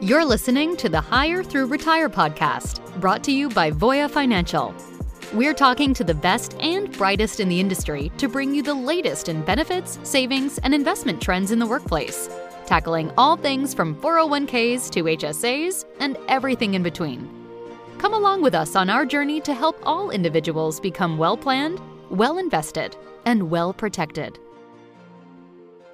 You're listening to the Hire Through Retire podcast, brought to you by Voya Financial. We're talking to the best and brightest in the industry to bring you the latest in benefits, savings, and investment trends in the workplace, tackling all things from 401ks to HSAs and everything in between. Come along with us on our journey to help all individuals become well planned, well invested, and well protected.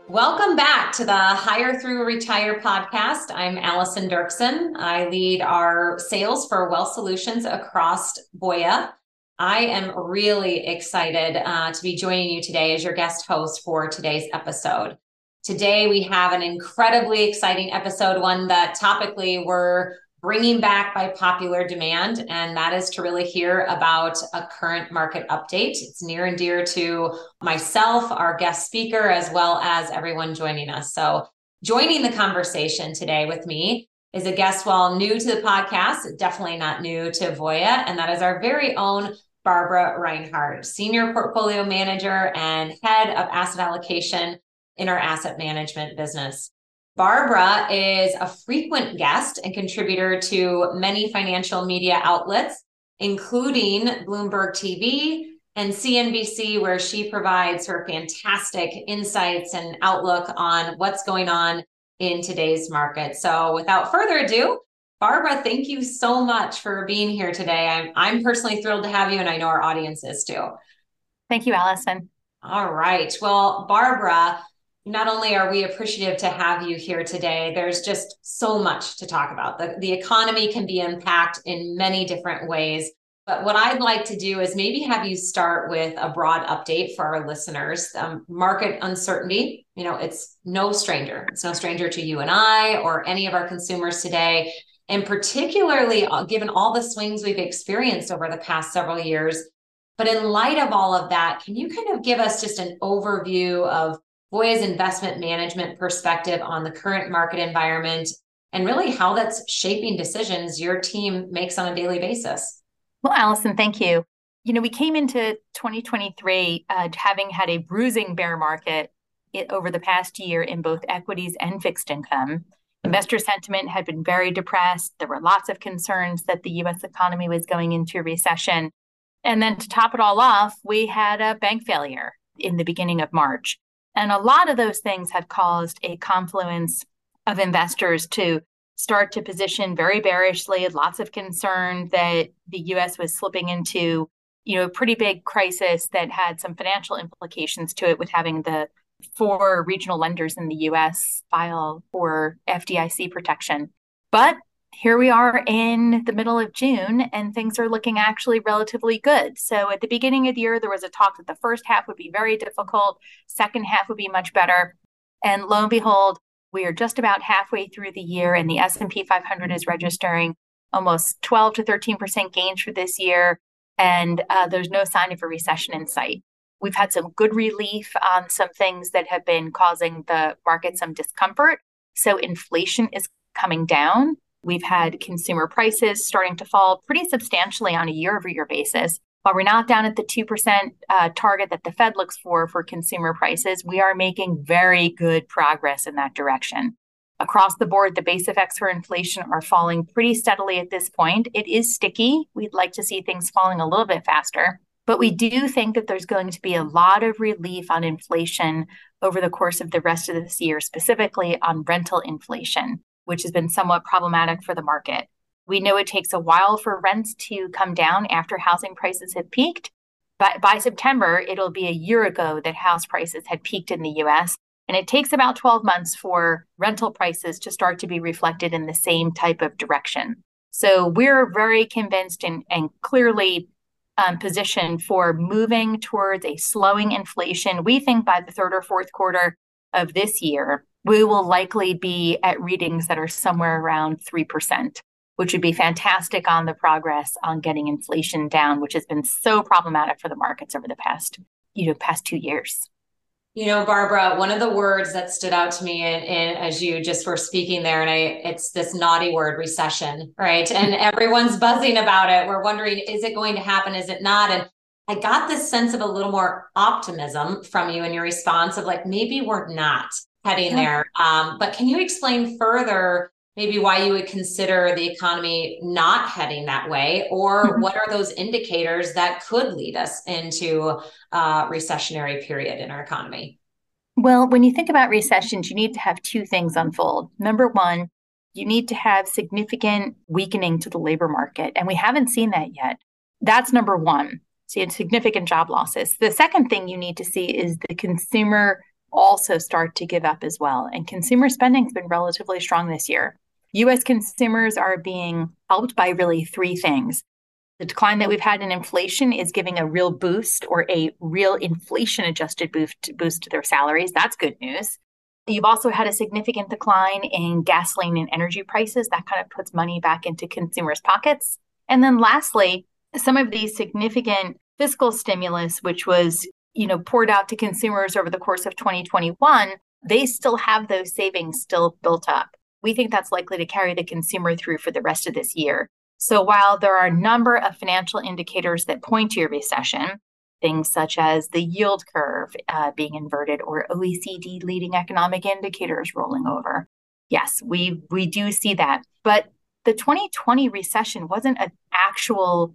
Welcome back to the Hire Through Retire podcast. I'm Allison Dirksen. I lead our sales for Wealth Solutions across Voya. I am really excited uh, to be joining you today as your guest host for today's episode. Today, we have an incredibly exciting episode, one that topically we're bringing back by popular demand, and that is to really hear about a current market update. It's near and dear to myself, our guest speaker, as well as everyone joining us. So, joining the conversation today with me is a guest, while new to the podcast, definitely not new to Voya, and that is our very own Barbara Reinhard, Senior Portfolio Manager and Head of Asset Allocation in our asset management business. Barbara is a frequent guest and contributor to many financial media outlets, including Bloomberg TV and CNBC, where she provides her fantastic insights and outlook on what's going on in today's market. So, without further ado, Barbara, thank you so much for being here today. I'm, I'm personally thrilled to have you, and I know our audience is too. Thank you, Allison. All right. Well, Barbara, not only are we appreciative to have you here today, there's just so much to talk about. The, the economy can be impacted in many different ways. But what I'd like to do is maybe have you start with a broad update for our listeners. Um, market uncertainty, you know, it's no stranger. It's no stranger to you and I or any of our consumers today. And particularly uh, given all the swings we've experienced over the past several years. But in light of all of that, can you kind of give us just an overview of Voya's investment management perspective on the current market environment and really how that's shaping decisions your team makes on a daily basis. Well, Allison, thank you. You know, we came into 2023 uh, having had a bruising bear market over the past year in both equities and fixed income. Investor sentiment had been very depressed. There were lots of concerns that the US economy was going into recession. And then to top it all off, we had a bank failure in the beginning of March. And a lot of those things had caused a confluence of investors to start to position very bearishly, lots of concern that the US was slipping into, you know, a pretty big crisis that had some financial implications to it with having the four regional lenders in the US file for FDIC protection. But here we are in the middle of June and things are looking actually relatively good. So at the beginning of the year there was a talk that the first half would be very difficult, second half would be much better. And lo and behold, we are just about halfway through the year and the S&P 500 is registering almost 12 to 13% gains for this year and uh, there's no sign of a recession in sight. We've had some good relief on some things that have been causing the market some discomfort. So inflation is coming down We've had consumer prices starting to fall pretty substantially on a year over year basis. While we're not down at the 2% uh, target that the Fed looks for for consumer prices, we are making very good progress in that direction. Across the board, the base effects for inflation are falling pretty steadily at this point. It is sticky. We'd like to see things falling a little bit faster. But we do think that there's going to be a lot of relief on inflation over the course of the rest of this year, specifically on rental inflation which has been somewhat problematic for the market. We know it takes a while for rents to come down after housing prices have peaked. But by September, it'll be a year ago that house prices had peaked in the US. And it takes about 12 months for rental prices to start to be reflected in the same type of direction. So we're very convinced and, and clearly um, positioned for moving towards a slowing inflation. We think by the third or fourth quarter of this year, we will likely be at readings that are somewhere around 3%, which would be fantastic on the progress on getting inflation down, which has been so problematic for the markets over the past, you know, past two years. You know, Barbara, one of the words that stood out to me in, in, as you just were speaking there, and I it's this naughty word, recession, right? And everyone's buzzing about it. We're wondering, is it going to happen? Is it not? And I got this sense of a little more optimism from you in your response of like, maybe we're not heading yeah. there. Um, but can you explain further maybe why you would consider the economy not heading that way, or mm-hmm. what are those indicators that could lead us into a recessionary period in our economy? Well, when you think about recessions, you need to have two things unfold. Number one, you need to have significant weakening to the labor market, and we haven't seen that yet. That's number one. you See significant job losses. The second thing you need to see is the consumer also start to give up as well. And consumer spending has been relatively strong this year. US consumers are being helped by really three things. The decline that we've had in inflation is giving a real boost or a real inflation adjusted boost, boost to their salaries. That's good news. You've also had a significant decline in gasoline and energy prices. That kind of puts money back into consumers' pockets. And then lastly, some of these significant fiscal stimulus, which was you know poured out to consumers over the course of 2021, they still have those savings still built up we think that's likely to carry the consumer through for the rest of this year. So while there are a number of financial indicators that point to a recession, things such as the yield curve uh, being inverted or OECD leading economic indicators rolling over. Yes, we we do see that. But the 2020 recession wasn't an actual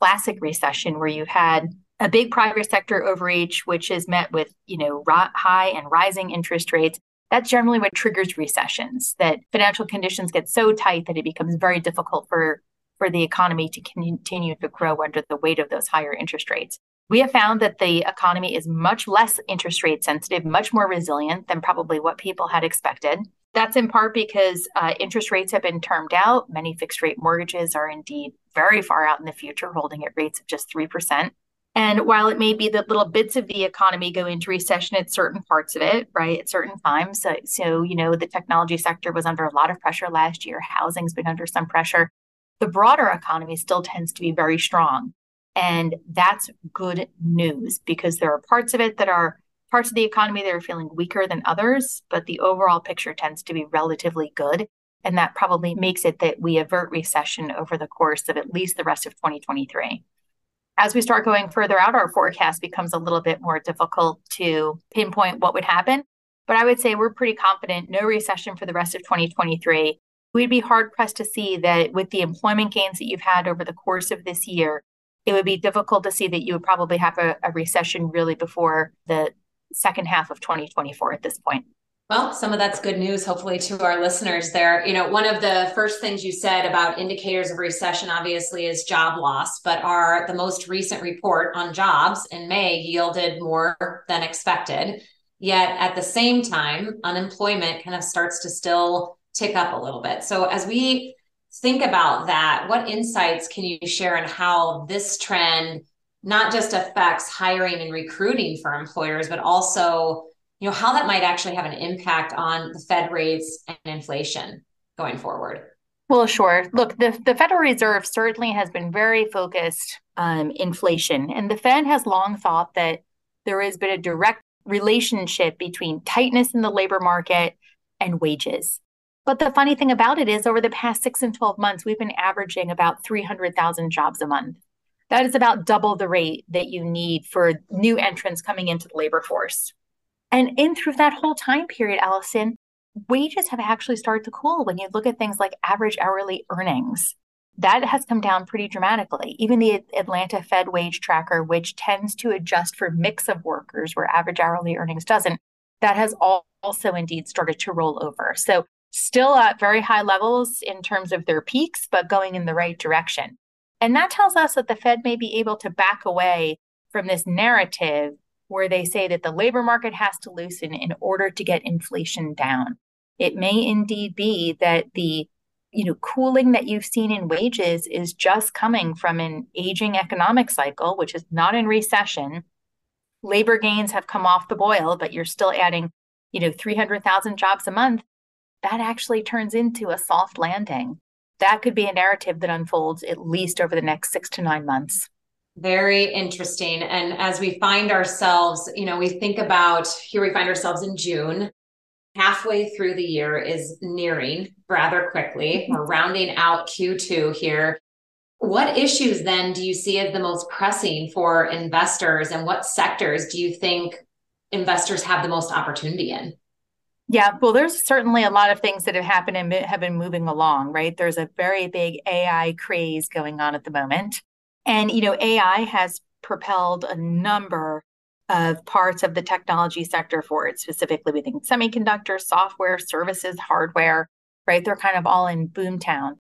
classic recession where you had a big private sector overreach, which is met with you know high and rising interest rates, that's generally what triggers recessions that financial conditions get so tight that it becomes very difficult for for the economy to continue to grow under the weight of those higher interest rates. We have found that the economy is much less interest rate sensitive much more resilient than probably what people had expected. That's in part because uh, interest rates have been termed out. Many fixed rate mortgages are indeed very far out in the future holding at rates of just 3% and while it may be that little bits of the economy go into recession at certain parts of it, right, at certain times. So, so, you know, the technology sector was under a lot of pressure last year. Housing's been under some pressure. The broader economy still tends to be very strong. And that's good news because there are parts of it that are parts of the economy that are feeling weaker than others, but the overall picture tends to be relatively good. And that probably makes it that we avert recession over the course of at least the rest of 2023 as we start going further out, our forecast becomes a little bit more difficult to pinpoint what would happen. But I would say we're pretty confident no recession for the rest of 2023. We'd be hard pressed to see that with the employment gains that you've had over the course of this year, it would be difficult to see that you would probably have a, a recession really before the second half of 2024 at this point. Well, some of that's good news, hopefully, to our listeners there. You know, one of the first things you said about indicators of recession, obviously, is job loss, but our the most recent report on jobs in May yielded more than expected. Yet at the same time, unemployment kind of starts to still tick up a little bit. So as we think about that, what insights can you share on how this trend not just affects hiring and recruiting for employers, but also you know how that might actually have an impact on the fed rates and inflation going forward. Well sure. Look the, the federal reserve certainly has been very focused on inflation and the fed has long thought that there has been a direct relationship between tightness in the labor market and wages. But the funny thing about it is over the past 6 and 12 months we've been averaging about 300,000 jobs a month. That is about double the rate that you need for new entrants coming into the labor force and in through that whole time period, Allison, wages have actually started to cool when you look at things like average hourly earnings. That has come down pretty dramatically. Even the Atlanta Fed wage tracker, which tends to adjust for mix of workers where average hourly earnings doesn't, that has also indeed started to roll over. So still at very high levels in terms of their peaks, but going in the right direction. And that tells us that the Fed may be able to back away from this narrative where they say that the labor market has to loosen in order to get inflation down. It may indeed be that the you know cooling that you've seen in wages is just coming from an aging economic cycle which is not in recession. Labor gains have come off the boil but you're still adding you know 300,000 jobs a month. That actually turns into a soft landing. That could be a narrative that unfolds at least over the next 6 to 9 months very interesting. And as we find ourselves, you know, we think about here we find ourselves in June, halfway through the year is nearing rather quickly. We're rounding out Q2 here. What issues then do you see as the most pressing for investors, and what sectors do you think investors have the most opportunity in? Yeah, well, there's certainly a lot of things that have happened and have been moving along, right? There's a very big AI craze going on at the moment. And, you know, AI has propelled a number of parts of the technology sector forward, specifically within semiconductors, software, services, hardware, right? They're kind of all in boomtown.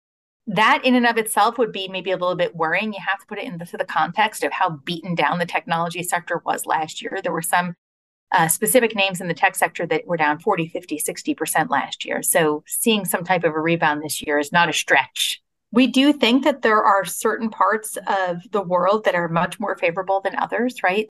That in and of itself would be maybe a little bit worrying. You have to put it into the context of how beaten down the technology sector was last year. There were some uh, specific names in the tech sector that were down 40, 50, 60% last year. So seeing some type of a rebound this year is not a stretch. We do think that there are certain parts of the world that are much more favorable than others, right?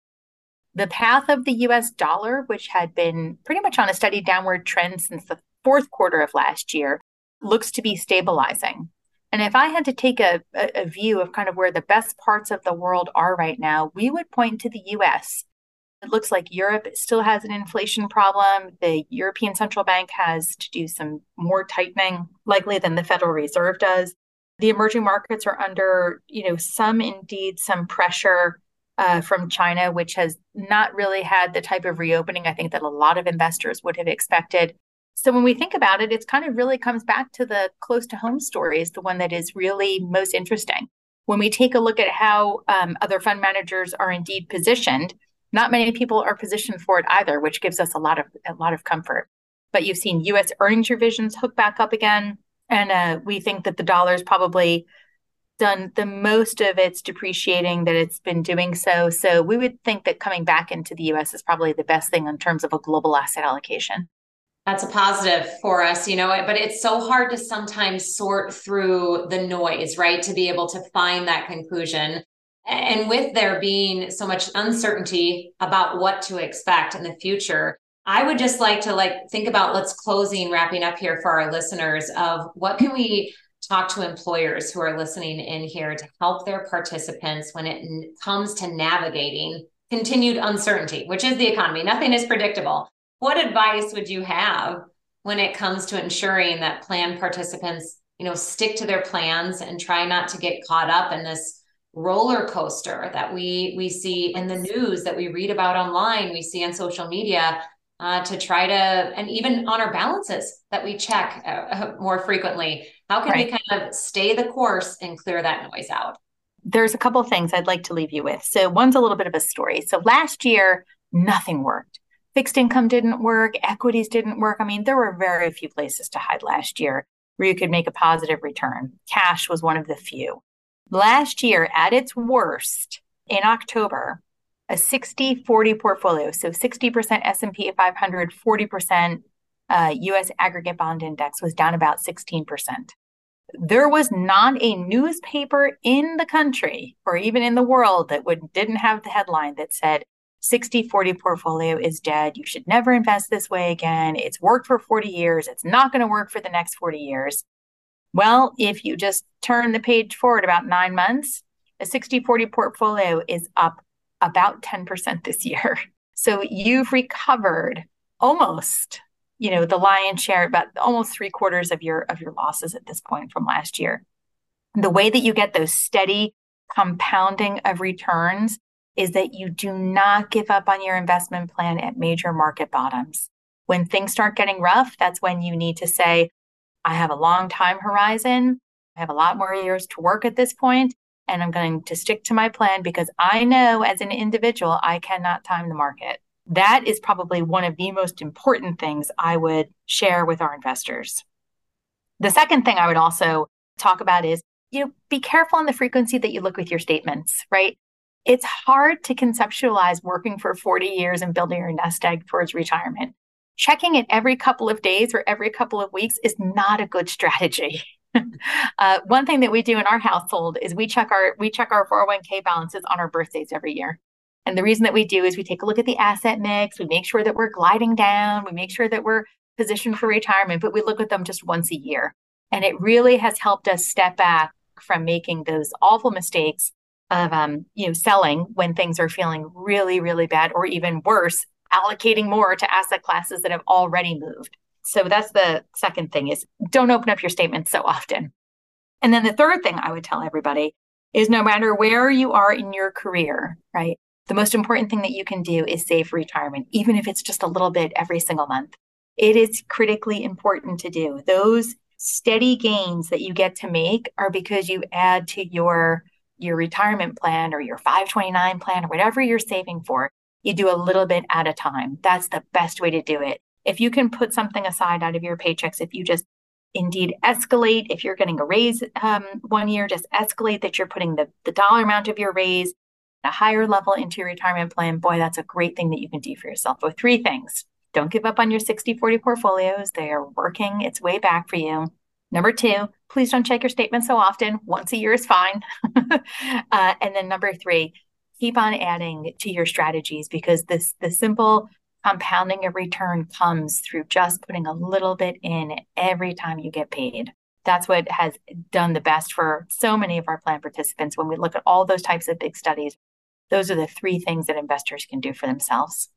The path of the US dollar, which had been pretty much on a steady downward trend since the fourth quarter of last year, looks to be stabilizing. And if I had to take a, a, view of kind of where the best parts of the world are right now, we would point to the US it looks like Europe still has an inflation problem. The European Central Bank has to do some more tightening, likely than the Federal Reserve does. The emerging markets are under, you know, some indeed some pressure uh, from China, which has not really had the type of reopening I think that a lot of investors would have expected. So when we think about it, it's kind of really comes back to the close to home story is the one that is really most interesting. When we take a look at how um, other fund managers are indeed positioned, not many people are positioned for it either, which gives us a lot of a lot of comfort. But you've seen U.S. earnings revisions hook back up again, and uh, we think that the dollar's probably done the most of its depreciating that it's been doing so. So we would think that coming back into the U.S. is probably the best thing in terms of a global asset allocation. That's a positive for us, you know, but it's so hard to sometimes sort through the noise, right? To be able to find that conclusion and with there being so much uncertainty about what to expect in the future i would just like to like think about let's closing wrapping up here for our listeners of what can we talk to employers who are listening in here to help their participants when it comes to navigating continued uncertainty which is the economy. Nothing is predictable. What advice would you have when it comes to ensuring that plan participants you know stick to their plans and try not to get caught up in this roller coaster that we we see in the news that we read about online we see on social media uh, to try to and even on our balances that we check uh, more frequently how can right. we kind of stay the course and clear that noise out? There's a couple things i'd like to leave you with. So one's a little bit of a story. So last year nothing worked. Fixed income didn't work. Equities didn't work. I mean there were very few places to hide last year where you could make a positive return. Cash was one of the few. Last year, at its worst in October, a 60-40 portfolio, so 60% S&P 500, 40% uh, U.S. aggregate bond index was down about 16%. There was not a newspaper in the country or even in the world that would didn't have the headline that said 60-40 portfolio is dead. You should never invest this way again. It's worked for 40 years. It's not going to work for the next 40 years. Well, if you just turn the page forward about nine months, a 60 40 portfolio is up about 10% this year. So you've recovered almost, you know, the lion's share, about almost three quarters of your of your losses at this point from last year. The way that you get those steady compounding of returns is that you do not give up on your investment plan at major market bottoms. When things start getting rough, that's when you need to say, I have a long time horizon. I have a lot more years to work at this point, and I'm going to stick to my plan because I know as an individual, I cannot time the market. That is probably one of the most important things I would share with our investors. The second thing I would also talk about is, you know, be careful on the frequency that you look with your statements, right? It's hard to conceptualize working for 40 years and building your nest egg towards retirement checking it every couple of days or every couple of weeks is not a good strategy. uh, one thing that we do in our household is we check our we check our 401k balances on our birthdays every year. And the reason that we do is we take a look at the asset mix, we make sure that we're gliding down, we make sure that we're positioned for retirement, but we look at them just once a year. And it really has helped us step back from making those awful mistakes of um, you know selling when things are feeling really really bad or even worse allocating more to asset classes that have already moved. So that's the second thing is don't open up your statements so often. And then the third thing I would tell everybody is no matter where you are in your career, right? The most important thing that you can do is save retirement, even if it's just a little bit every single month. It is critically important to do. Those steady gains that you get to make are because you add to your your retirement plan or your 529 plan or whatever you're saving for. You do a little bit at a time. That's the best way to do it. If you can put something aside out of your paychecks, if you just indeed escalate, if you're getting a raise um, one year, just escalate that you're putting the, the dollar amount of your raise a higher level into your retirement plan. Boy, that's a great thing that you can do for yourself. With three things don't give up on your 60 40 portfolios. They are working its way back for you. Number two, please don't check your statement so often. Once a year is fine. uh, and then number three, keep on adding to your strategies because this the simple compounding of return comes through just putting a little bit in every time you get paid. That's what has done the best for so many of our plan participants. When we look at all those types of big studies, those are the three things that investors can do for themselves.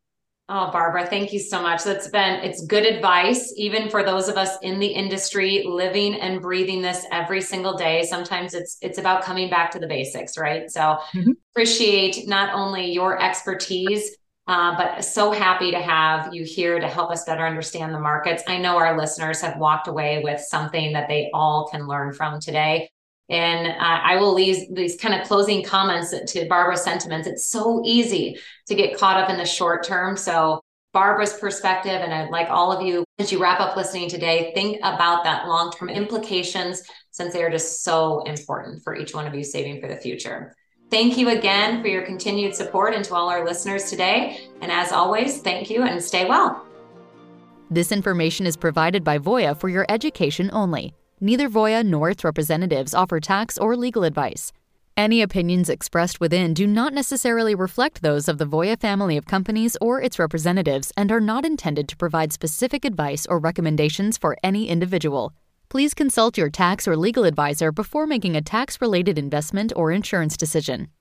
Oh, Barbara, thank you so much. That's been it's good advice even for those of us in the industry living and breathing this every single day. Sometimes it's it's about coming back to the basics, right? So mm-hmm. appreciate not only your expertise uh, but so happy to have you here to help us better understand the markets. I know our listeners have walked away with something that they all can learn from today. And uh, I will leave these kind of closing comments to Barbara's sentiments. It's so easy to get caught up in the short term. So, Barbara's perspective, and I'd like all of you, as you wrap up listening today, think about that long term implications since they are just so important for each one of you saving for the future. Thank you again for your continued support and to all our listeners today. And as always, thank you and stay well. This information is provided by Voya for your education only. Neither Voya nor its representatives offer tax or legal advice. Any opinions expressed within do not necessarily reflect those of the Voya family of companies or its representatives and are not intended to provide specific advice or recommendations for any individual. Please consult your tax or legal advisor before making a tax related investment or insurance decision.